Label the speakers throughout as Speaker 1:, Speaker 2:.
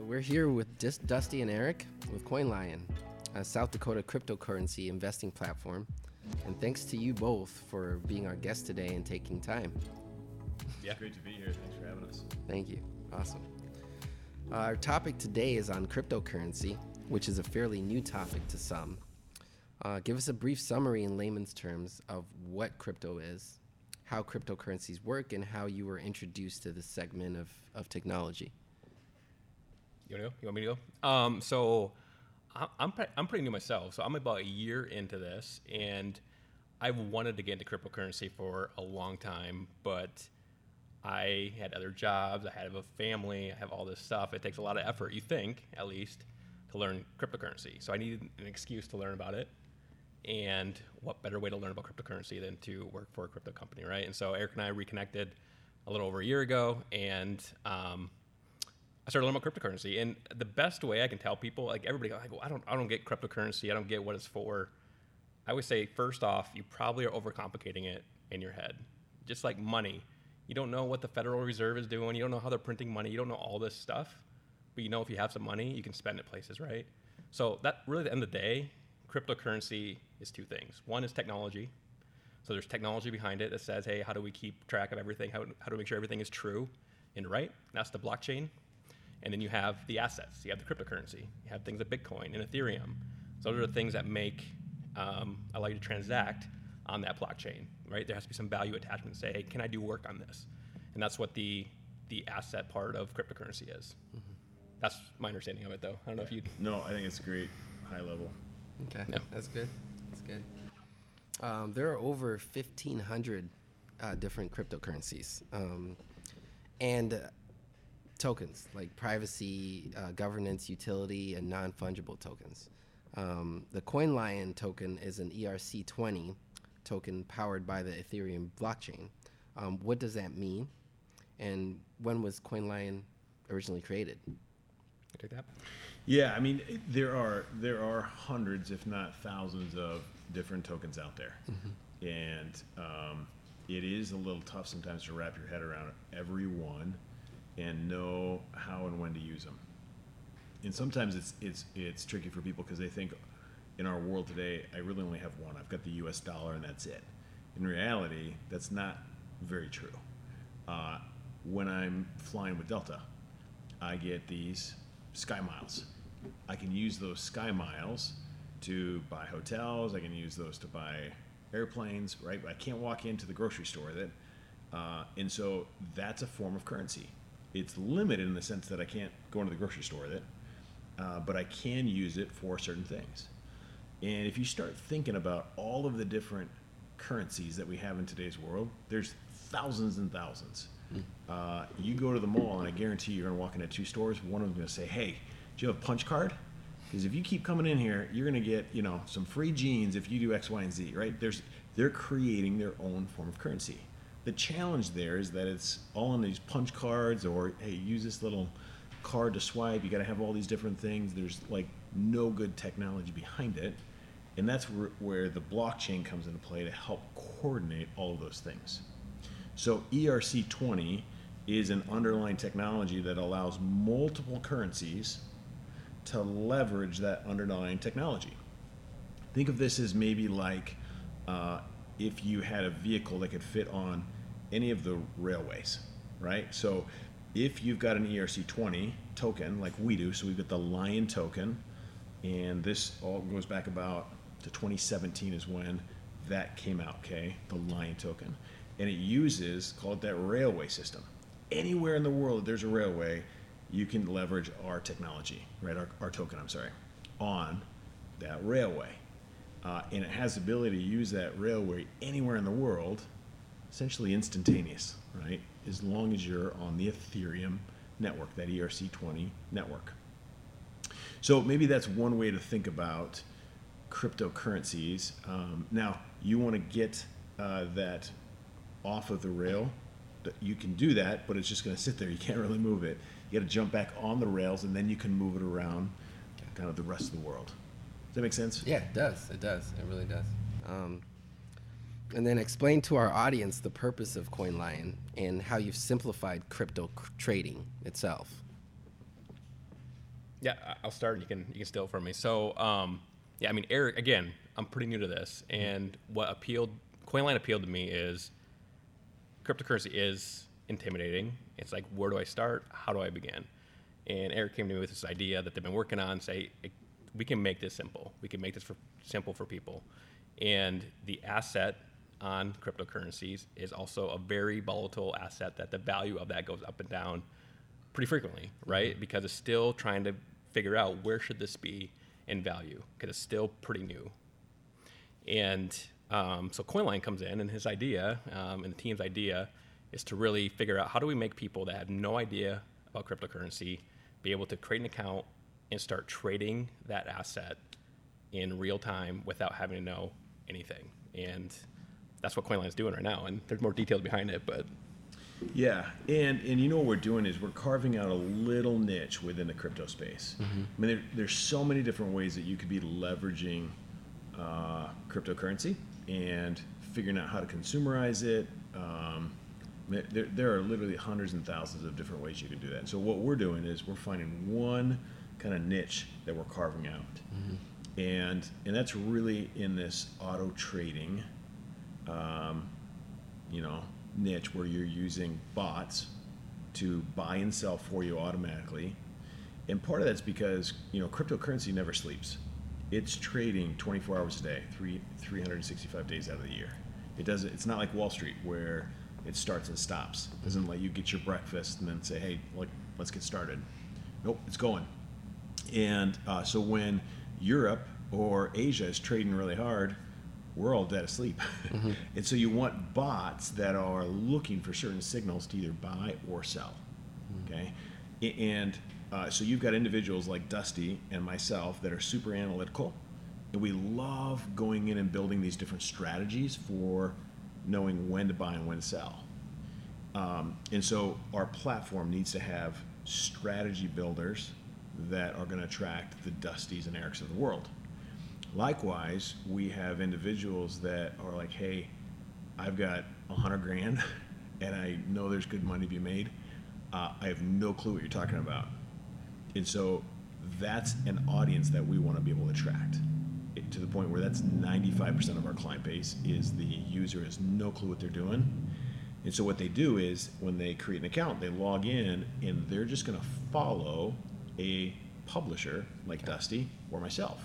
Speaker 1: So we're here with Dis- Dusty and Eric with CoinLion, a South Dakota cryptocurrency investing platform. And thanks to you both for being our guest today and taking time.
Speaker 2: Yeah, great to be here. Thanks for having us.
Speaker 1: Thank you. Awesome. Our topic today is on cryptocurrency, which is a fairly new topic to some. Uh, give us a brief summary in layman's terms of what crypto is, how cryptocurrencies work, and how you were introduced to this segment of, of technology.
Speaker 2: You want to go? You want me to go? Um, so I'm, I'm pretty new myself. So I'm about a year into this, and I've wanted to get into cryptocurrency for a long time, but I had other jobs, I had a family, I have all this stuff. It takes a lot of effort, you think, at least, to learn cryptocurrency. So I needed an excuse to learn about it. And what better way to learn about cryptocurrency than to work for a crypto company, right? And so Eric and I reconnected a little over a year ago, and um, I started learning about cryptocurrency. And the best way I can tell people, like everybody, like, well, I don't, I don't get cryptocurrency. I don't get what it's for. I would say, first off, you probably are overcomplicating it in your head. Just like money, you don't know what the Federal Reserve is doing. You don't know how they're printing money. You don't know all this stuff. But you know, if you have some money, you can spend it places, right? So that really, at the end of the day, cryptocurrency is two things. One is technology. So there's technology behind it that says, hey, how do we keep track of everything? How, how do we make sure everything is true and right? That's the blockchain. And then you have the assets. You have the cryptocurrency. You have things like Bitcoin and Ethereum. So those are the things that make um, allow you to transact on that blockchain, right? There has to be some value attachment. Say, hey, can I do work on this? And that's what the the asset part of cryptocurrency is. That's my understanding of it, though. I don't know if you.
Speaker 3: No, I think it's great, high level.
Speaker 1: Okay,
Speaker 2: Yeah.
Speaker 1: that's good. That's good. Um, there are over 1,500 uh, different cryptocurrencies um, and uh, tokens like privacy, uh, governance, utility, and non fungible tokens. Um, the CoinLion token is an ERC20 token powered by the Ethereum blockchain. Um, what does that mean? And when was CoinLion originally created?
Speaker 2: Take that.
Speaker 3: Yeah, I mean, there are there are hundreds, if not thousands, of different tokens out there, and um, it is a little tough sometimes to wrap your head around every one and know how and when to use them. And sometimes it's it's it's tricky for people because they think in our world today, I really only have one. I've got the U.S. dollar, and that's it. In reality, that's not very true. Uh, when I'm flying with Delta, I get these Sky Miles. I can use those Sky Miles to buy hotels. I can use those to buy airplanes, right? But I can't walk into the grocery store with it. Uh, and so that's a form of currency. It's limited in the sense that I can't go into the grocery store with it, uh, but I can use it for certain things. And if you start thinking about all of the different currencies that we have in today's world, there's thousands and thousands. Uh, you go to the mall, and I guarantee you're going to walk into two stores. One of them's going to say, "Hey, do you have a punch card?" Because if you keep coming in here, you're going to get you know some free jeans if you do X, Y, and Z. Right? There's they're creating their own form of currency. The challenge there is that it's all on these punch cards, or hey, use this little card to swipe. You got to have all these different things. There's like no good technology behind it, and that's where, the blockchain comes into play to help coordinate all of those things. So ERC20 is an underlying technology that allows multiple currencies to leverage that underlying technology. Think of this as maybe like uh, if you had a vehicle that could fit on any of the railways, right? So if you've got an ERC20 token like we do, so we've got the Lion token, and this all goes back about to 2017 is when that came out, okay? The Lion token. And it uses, call it that railway system. Anywhere in the world that there's a railway, you can leverage our technology, right? Our, our token, I'm sorry, on that railway. Uh, and it has the ability to use that railway anywhere in the world, essentially instantaneous, right? As long as you're on the Ethereum network, that ERC20 network. So maybe that's one way to think about cryptocurrencies. Um, now, you want to get uh, that off of the rail. You can do that, but it's just going to sit there. You can't really move it. You got to jump back on the rails, and then you can move it around, kind of the rest of the world. Does that make sense?
Speaker 1: Yeah, it does. It does. It really does. Um, and then explain to our audience the purpose of CoinLion and how you've simplified crypto c- trading itself.
Speaker 2: Yeah, I- I'll start. and You can you can steal it from me. So, um, yeah, I mean, Eric. Again, I'm pretty new to this, and what appealed, CoinLion appealed to me is cryptocurrency is intimidating. It's like, where do I start? How do I begin? And Eric came to me with this idea that they've been working on. Say, "Hey, we can make this simple. We can make this for, simple for people. And the asset on cryptocurrencies is also a very volatile asset that the value of that goes up and down pretty frequently, right? Because it's still trying to figure out where should this be in value because it's still pretty new. And um, so CoinLion comes in, and his idea um, and the team's idea is to really figure out how do we make people that have no idea about cryptocurrency be able to create an account and start trading that asset in real time without having to know anything. And that's what CoinLion is doing right now. And there's more details behind it, but
Speaker 3: Yeah, and and you know what we're doing is we're carving out a little niche within the crypto space. I mean, there, there's so many different ways that you could be leveraging uh, cryptocurrency and figuring out how to consumerize it. Um, there, there- there are literally hundreds and thousands of different ways you can do that. So what we're doing is we're finding one kind of niche that we're carving out, and and that's really in this auto trading um, you know, niche where you're using bots to buy and sell for you automatically. And part of that's because, you know, cryptocurrency never sleeps. It's trading 24 hours a day, three, 365 days out of the year. It doesn't, it's not like Wall Street where it starts and stops. It doesn't let you get your breakfast and then say, hey, like, let's get started. Nope, it's going. And uh, so when Europe or Asia is trading really hard, we're all dead asleep. and so you want bots that are looking for certain signals to either buy or sell. Okay? And uh, so you've got individuals like Dusty and myself that are super analytical. And we love going in and building these different strategies for knowing when to buy and when to sell. Um, and so our platform needs to have strategy builders that are going to attract the Dusties and Erics of the world. Likewise, we have individuals that are like, hey, I've got a hundred grand and I know there's good money to be made. Uh, I have no clue what you're talking about. And so that's an audience that we want to be able to attract it- to the point where that's 95% of our client base is the user has no clue what they're doing. And so what they do is when they create an account, they log in and they're just going to follow a publisher like Dusty or myself.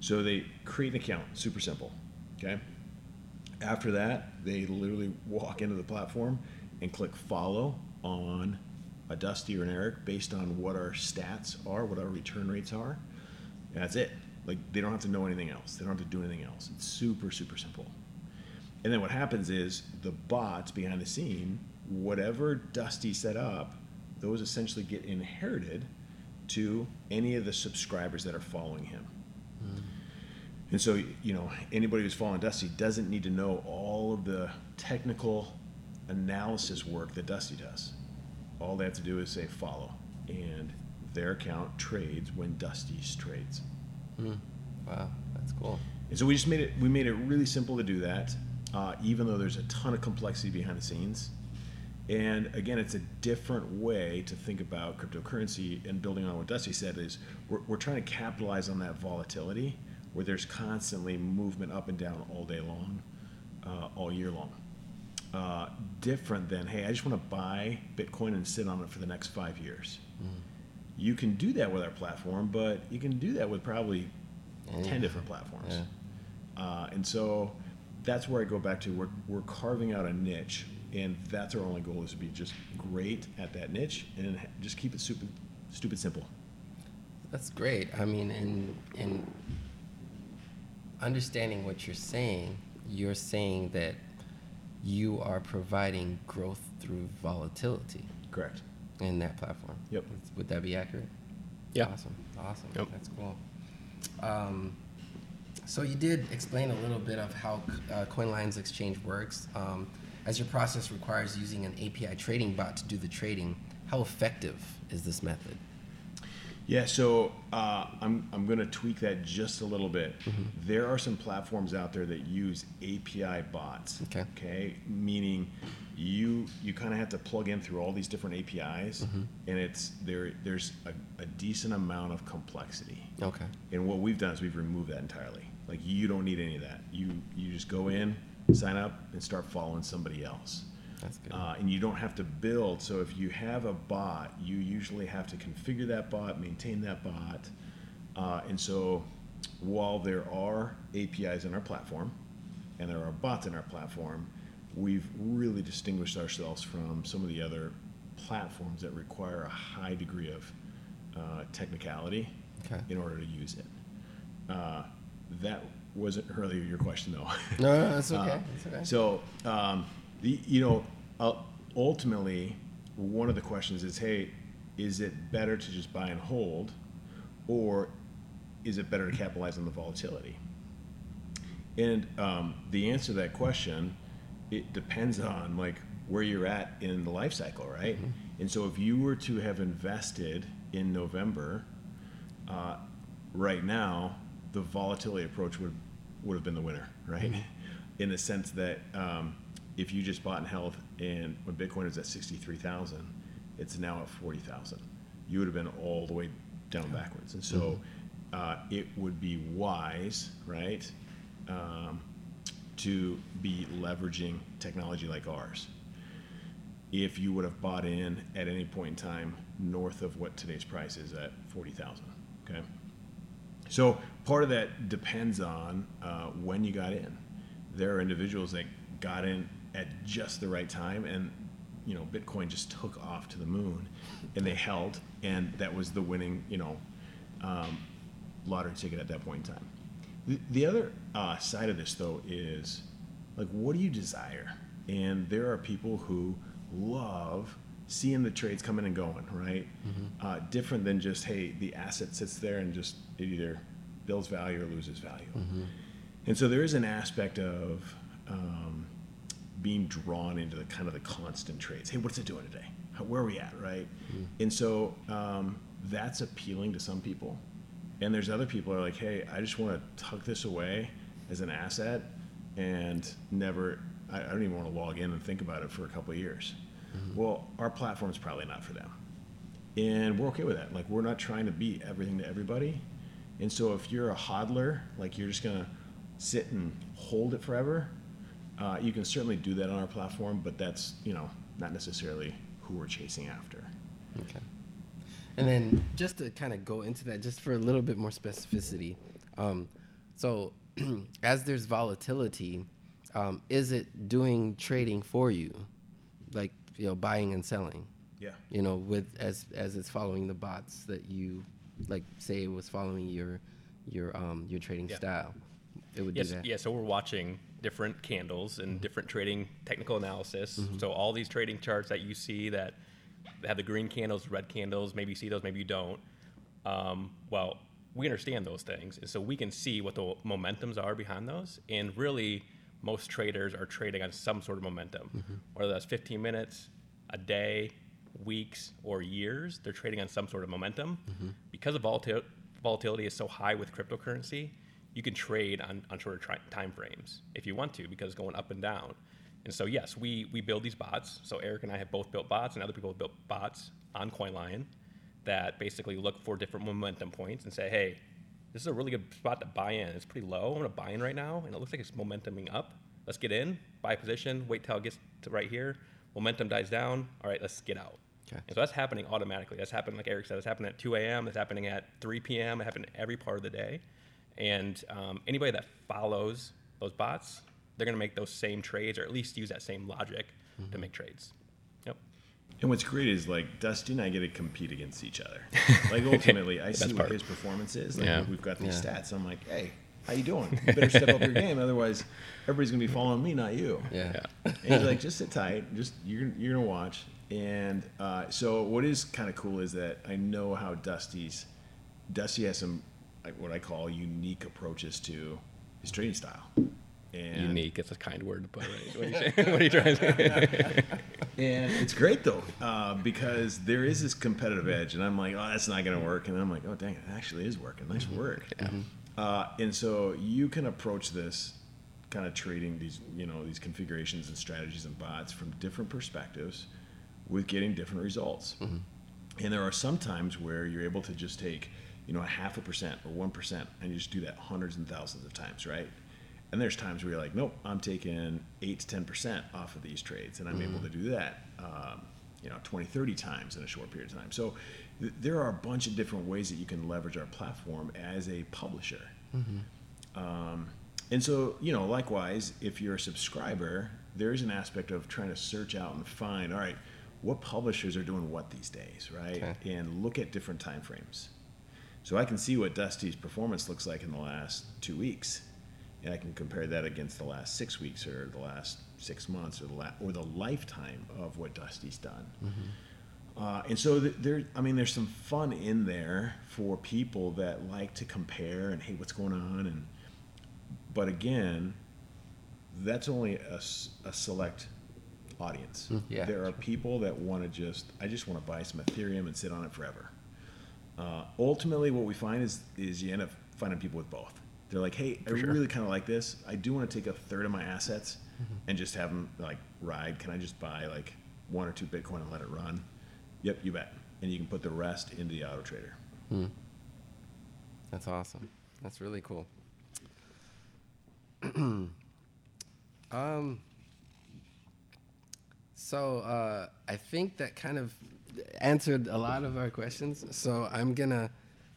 Speaker 3: So they create an account, super simple. Okay. After that, they literally walk into the platform and click follow on a Dusty or an Eric based on what our stats are, what our return rates are. And that's it. Like they don't have to know anything else. They don't have to do anything else. It's super, super simple. And then what happens is the bots behind the scene, whatever Dusty set up, those essentially get inherited to any of the subscribers that are following him. And so, you know, anybody who's following Dusty doesn't need to know all of the technical analysis work that Dusty does. All they have to do is say follow, and their account trades when Dusty's trades.
Speaker 1: Wow, that's cool.
Speaker 3: And so we just made it. We made it really simple to do that, uh, even though there's a ton of complexity behind the scenes. And again, it's a different way to think about cryptocurrency. And building on what Dusty said is, we're, we're trying to capitalize on that volatility, where there's constantly movement up and down all day long, uh, all year long. Uh, different than, hey, I just want to buy Bitcoin and sit on it for the next five years. You can do that with our platform, but you can do that with probably 10 different platforms.
Speaker 1: Yeah.
Speaker 3: Uh, and so that's where I go back to we're, we're carving out a niche, and that's our only goal is to be just great at that niche and just keep it stupid, stupid simple.
Speaker 1: That's great. I mean, and in understanding what you're saying, you're saying that you are providing growth through volatility
Speaker 3: Correct.
Speaker 1: in that platform.
Speaker 3: Yep.
Speaker 1: Would that be accurate?
Speaker 2: Yeah.
Speaker 1: Awesome. Awesome.
Speaker 2: Yep.
Speaker 1: That's cool. Um, so you did explain a little bit of how uh, CoinLion's Exchange works. Um, as your process requires using an API trading bot to do the trading, how effective is this method?
Speaker 3: Yeah, so uh, I'm, I'm going to tweak that just a little bit.
Speaker 1: Mm-hmm.
Speaker 3: There are some platforms out there that use API bots.
Speaker 1: Okay.
Speaker 3: Okay, meaning you you kind of have to plug in through all these different APIs,
Speaker 1: Mm-hmm.
Speaker 3: and it's there. There's a, a decent amount of complexity.
Speaker 1: Okay.
Speaker 3: And what we've done is we've removed that entirely. Like you don't need any of that. You you just go in, sign up, and start following somebody else.
Speaker 1: That's good.
Speaker 3: Uh, and you don't have to build. So if you have a bot, you usually have to configure that bot, maintain that bot. Uh, and so while there are APIs in our platform and there are bots in our platform, we've really distinguished ourselves from some of the other platforms that require a high degree of uh, technicality
Speaker 1: Okay.
Speaker 3: in order to use it. Uh, that wasn't really your question though.
Speaker 1: No, no, that's okay.
Speaker 3: Uh,
Speaker 1: That's okay.
Speaker 3: So, um, the, you know, uh, ultimately, one of the questions is, hey, is it better to just buy and hold, or is it better to capitalize on the volatility? And um, the answer to that question, it depends on like where you're at in the life cycle, right? And so, if you were to have invested in November, uh, right now, the volatility approach would would have been the winner, right? In the sense that um, if you just bought in health and when Bitcoin was at sixty three thousand, it's now at forty thousand. You would have been all the way down backwards, and so uh, it would be wise, right, um, to be leveraging technology like ours if you would have bought in at any point in time north of what today's price is at 40,000. Okay. So part of that depends on uh, when you got in. There are individuals that got in at just the right time and you know Bitcoin just took off to the moon and they held and that was the winning you know um, lottery ticket at that point in time. The, the other uh, side of this though is like what do you desire? And there are people who love seeing the trades coming and going, right? Uh, different than just hey, the asset sits there and just it either builds value or loses value. And so there is an aspect of um, being drawn into the kind of the constant trades. Hey, what's it doing today? How, where are we at, right? And so um, that's appealing to some people. And there's other people who are like, hey, I just want to tuck this away as an asset and never, I, I don't even want to log in and think about it for a couple of years. Well, our platform is probably not for them. And we're okay with that. Like, we're not trying to be everything to everybody. And so if you're a hodler, like you're just going to sit and hold it forever, uh, you can certainly do that on our platform, but that's, you know, not necessarily who we're chasing after.
Speaker 1: Okay. And then just to kind of go into that, just for a little bit more specificity. Um, so, as there's volatility, um, is it doing trading for you, like you know, buying and selling?
Speaker 3: Yeah.
Speaker 1: You know, with as as it's following the bots that you, like, say it was following your your um your trading
Speaker 2: Yeah.
Speaker 1: style, it would
Speaker 2: Yes,
Speaker 1: do that.
Speaker 2: yeah. So we're watching different candles and different trading technical analysis. So all these trading charts that you see that have the green candles, red candles, maybe you see those, maybe you don't. Um, well, we understand those things, and so we can see what the momentums are behind those. And really, most traders are trading on some sort of momentum, mm-hmm. whether that's 15 minutes, a day, weeks, or years. They're trading on some sort of momentum mm-hmm. because of volatil- volatility is so high with cryptocurrency. You can trade on, on shorter tri- time frames if you want to because it's going up and down. And so yes, we we build these bots. So Eric and I have both built bots, and other people have built bots on CoinLion that basically look for different momentum points and say, hey, this is a really good spot to buy in. It's pretty low. I'm gonna buy in right now, and it looks like it's momentuming up. Let's get in, buy position, wait till it gets to right here. Momentum dies down. All right, let's get out.
Speaker 1: Okay.
Speaker 2: And so that's happening automatically. That's happening, like Eric said, it's happening at 2 a.m., it's happening at 3 p.m., it happened every part of the day. And um, anybody that follows those bots, they're going to make those same trades or at least use that same logic to make trades. Yep.
Speaker 3: And what's great is like Dusty and I get to compete against each other. Like ultimately, I see
Speaker 2: Best
Speaker 3: what
Speaker 2: part.
Speaker 3: his performance is. Like
Speaker 2: Yeah.
Speaker 3: we've got these
Speaker 1: Yeah.
Speaker 3: stats. I'm like, hey, how you doing? You better step up your game, otherwise everybody's gonna be following me, not you.
Speaker 1: Yeah.
Speaker 3: And he's like, just sit tight. Just you're you're gonna watch. And uh, so what is kind of cool is that I know how Dusty's Dusty has some like what I call unique approaches to his training style. And
Speaker 2: Unique. It's a kind word to put, right? What are you, saying? what are you trying to say?
Speaker 3: And it's great though, uh, because there is this competitive edge, and I'm like, oh, that's not going to work, and I'm like, oh, dang, it actually is working. Nice work. Uh, and so you can approach this kind of trading these, you know, these configurations and strategies and bots from different perspectives, with getting different results. And there are some times where you're able to just take, you know, a half a percent or one percent, and you just do that hundreds and thousands of times, right? And there's times where you're like, nope, I'm taking eight to ten percent off of these trades, and I'm able to do that, um, you know, 20, 30 times in a short period of time. So th- there are a bunch of different ways that you can leverage our platform as a publisher. Um, and so, you know, likewise, if you're a subscriber, there's an aspect of trying to search out and find, all right, what publishers are doing what these days, right?
Speaker 1: Okay.
Speaker 3: And look at different time frames. So I can see what Dusty's performance looks like in the last two weeks, and I can compare that against the last six weeks or the last six months or the la- or the lifetime of what Dusty's done. Uh, and so th- there, I mean, there's some fun in there for people that like to compare and hey, what's going on? And but again, that's only a, a select audience.
Speaker 1: yeah,
Speaker 3: there are people that want to just, I just want to buy some Ethereum and sit on it forever. Uh, ultimately, what we find is is you end up finding people with both. They're like, hey, I
Speaker 2: sure.
Speaker 3: really kind of like this. I do want to take a third of my assets and just have them like ride. Can I just buy like one or two Bitcoin and let it run? Yep, you bet. And you can put the rest into the auto trader.
Speaker 1: That's awesome. That's really cool. um, so uh, I think that kind of answered a lot of our questions. So I'm gonna,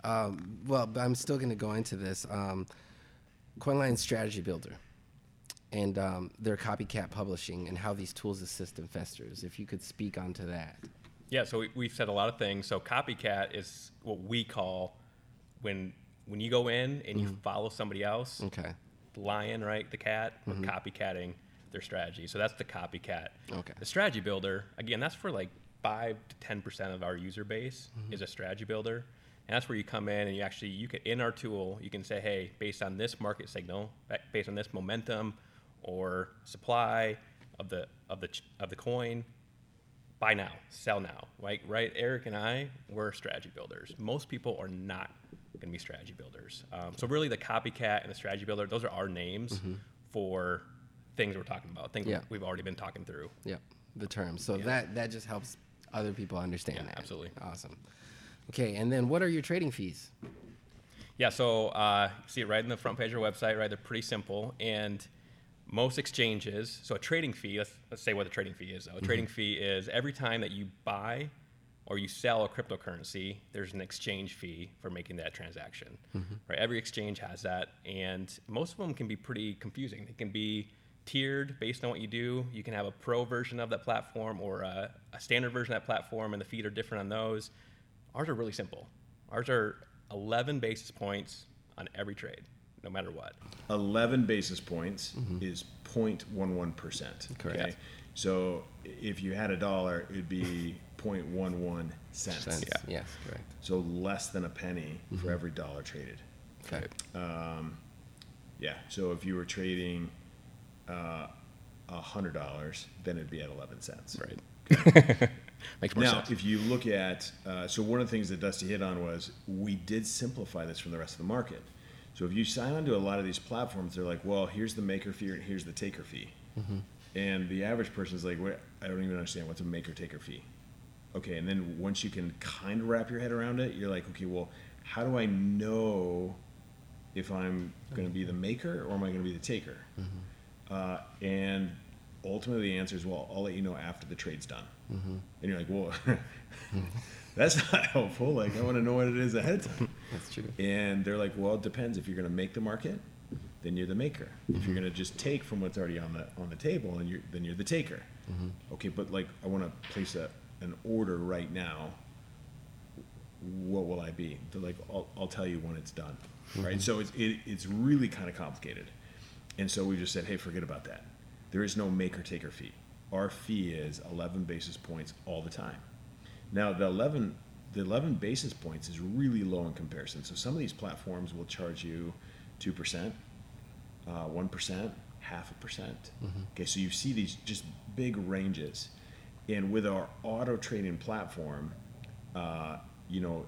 Speaker 1: um, well, but I'm still gonna go into this. Um, CoinLion Strategy Builder, and um, their copycat publishing, and how these tools assist investors. If you could speak onto that.
Speaker 2: Yeah, so we, we've said a lot of things. So copycat is what we call when when you go in and you mm-hmm. follow somebody else,
Speaker 1: Okay.
Speaker 2: the lion, right, the cat, we're mm-hmm. copycatting their strategy. So that's the copycat.
Speaker 1: Okay.
Speaker 2: The strategy builder, again, that's for like five to ten percent of our user base mm-hmm. is a strategy builder. And that's where you come in and you actually you can in our tool you can say, hey, based on this market signal, based on this momentum or supply of the of the of the coin, buy now, sell now. Right, right. Eric and I, we're strategy builders. Most people are not going to be strategy builders. Um, so really, the copycat and the strategy builder, those are our names for things we're talking about. Things
Speaker 1: Yeah.
Speaker 2: we've already been talking through.
Speaker 1: Yep, the term. So that that just helps other people understand
Speaker 2: Yeah,
Speaker 1: that.
Speaker 2: absolutely.
Speaker 1: Awesome. Okay, and then what are your trading fees?
Speaker 2: Yeah, so uh, you see it right in the front page of our website, right? They're pretty simple. And most exchanges, so a trading fee, let's, let's say what the trading fee is. Though. A trading fee is every time that you buy or you sell a cryptocurrency, there's an exchange fee for making that transaction. Right? Every exchange has that. And most of them can be pretty confusing. They can be tiered based on what you do. You can have a pro version of that platform or a, a standard version of that platform, and the fees are different on those. Ours are really simple. Ours are 11 basis points on every trade, no matter what.
Speaker 3: 11 basis points mm-hmm. is 0.11%.
Speaker 1: Correct.
Speaker 3: So if you had a dollar, it'd be 0.11 cents.
Speaker 1: Cents.
Speaker 2: Yeah.
Speaker 1: Yes, correct.
Speaker 3: So less than a penny for mm-hmm. every dollar traded.
Speaker 1: Okay.
Speaker 3: Um, yeah. So if you were trading uh, a hundred dollars, then it'd be at 11 cents.
Speaker 2: Right. Makes more
Speaker 3: Now,
Speaker 2: sense.
Speaker 3: if you look at, uh, so one of the things that Dusty hit on was we did simplify this from the rest of the market. So if you sign on to a lot of these platforms, they're like, well, here's the maker fee and here's the taker fee. And the average person's like, Wait, I don't even understand what's a maker taker fee. Okay, and then once you can kind of wrap your head around it, you're like, okay, well, how do I know if I'm going to be the maker or am I going to be the taker? Uh, and ultimately, the answer is, well, I'll let you know after the trade's done. Mm-hmm. And you're like, well, that's not helpful. Like, I want to know what it is ahead of time.
Speaker 1: That's true.
Speaker 3: And they're like, well, it depends. If you're going to make the market, then you're the maker. If you're mm-hmm. going to just take from what's already on the on the table, and you're then you're the taker. Mm-hmm. Okay, but like, I want to place a an order right now. What will I be? They're like, I'll, I'll tell you when it's done. Right. So it's it, it's really kind of complicated. And so we just said, hey, forget about that. There is no maker taker fee. Our fee is 11 basis points all the time. Now the 11 the 11 basis points is really low in comparison. So some of these platforms will charge you two percent, uh, one half a percent. Okay, so you see these just big ranges. And with our auto trading platform, uh, you know,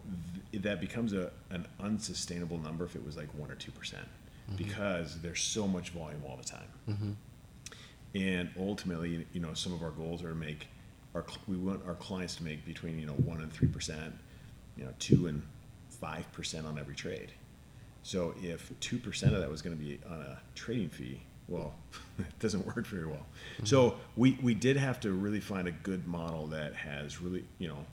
Speaker 3: th- that becomes a, an unsustainable number if it was like one or 2% because there's so much volume all the time. And ultimately, you know, some of our goals are to make our, we want our clients to make between, you know, one and 3%, you know, two and 5% on every trade. So if 2% of that was going to be on a trading fee, well, it doesn't work very well. So mm-hmm. we, we did have to really find a good model that has really, you know,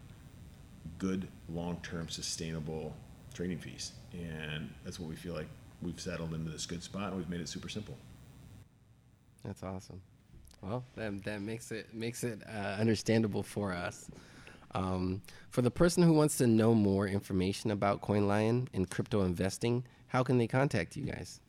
Speaker 3: good long-term sustainable trading fees. And that's what we feel like we've settled into this good spot and we've made it super simple.
Speaker 1: That's awesome. Well, that, that makes it makes it uh, understandable for us. Um, for the person who wants to know more information about CoinLion and crypto investing, how can they contact you guys?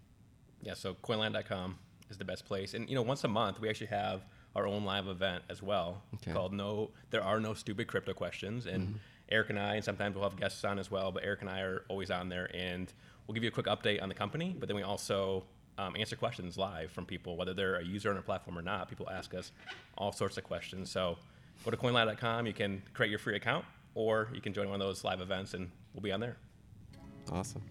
Speaker 2: Yeah, so coinlion.com is the best place. And you know, once a month we actually have our own live event as well
Speaker 1: Okay.
Speaker 2: called No There Are No Stupid Crypto Questions. And Eric and I, and sometimes we'll have guests on as well, but Eric and I are always on there and we'll give you a quick update on the company, but then we also um, answer questions live from people, whether they're a user on our platform or not. People ask us all sorts of questions. So go to coinlion.com, you can create your free account or you can join one of those live events and we'll be on there.
Speaker 1: Awesome.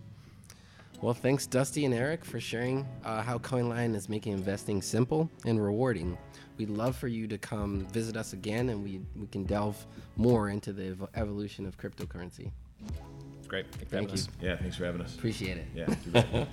Speaker 1: Well, thanks, Dusty and Eric, for sharing uh, how CoinLion is making investing simple and rewarding. We'd love for you to come visit us again, and we we can delve more into the ev- evolution of cryptocurrency.
Speaker 2: It's great. Thanks
Speaker 1: Thank you.
Speaker 2: us.
Speaker 3: Yeah, thanks for having us.
Speaker 1: Appreciate it.
Speaker 3: Yeah, you bet.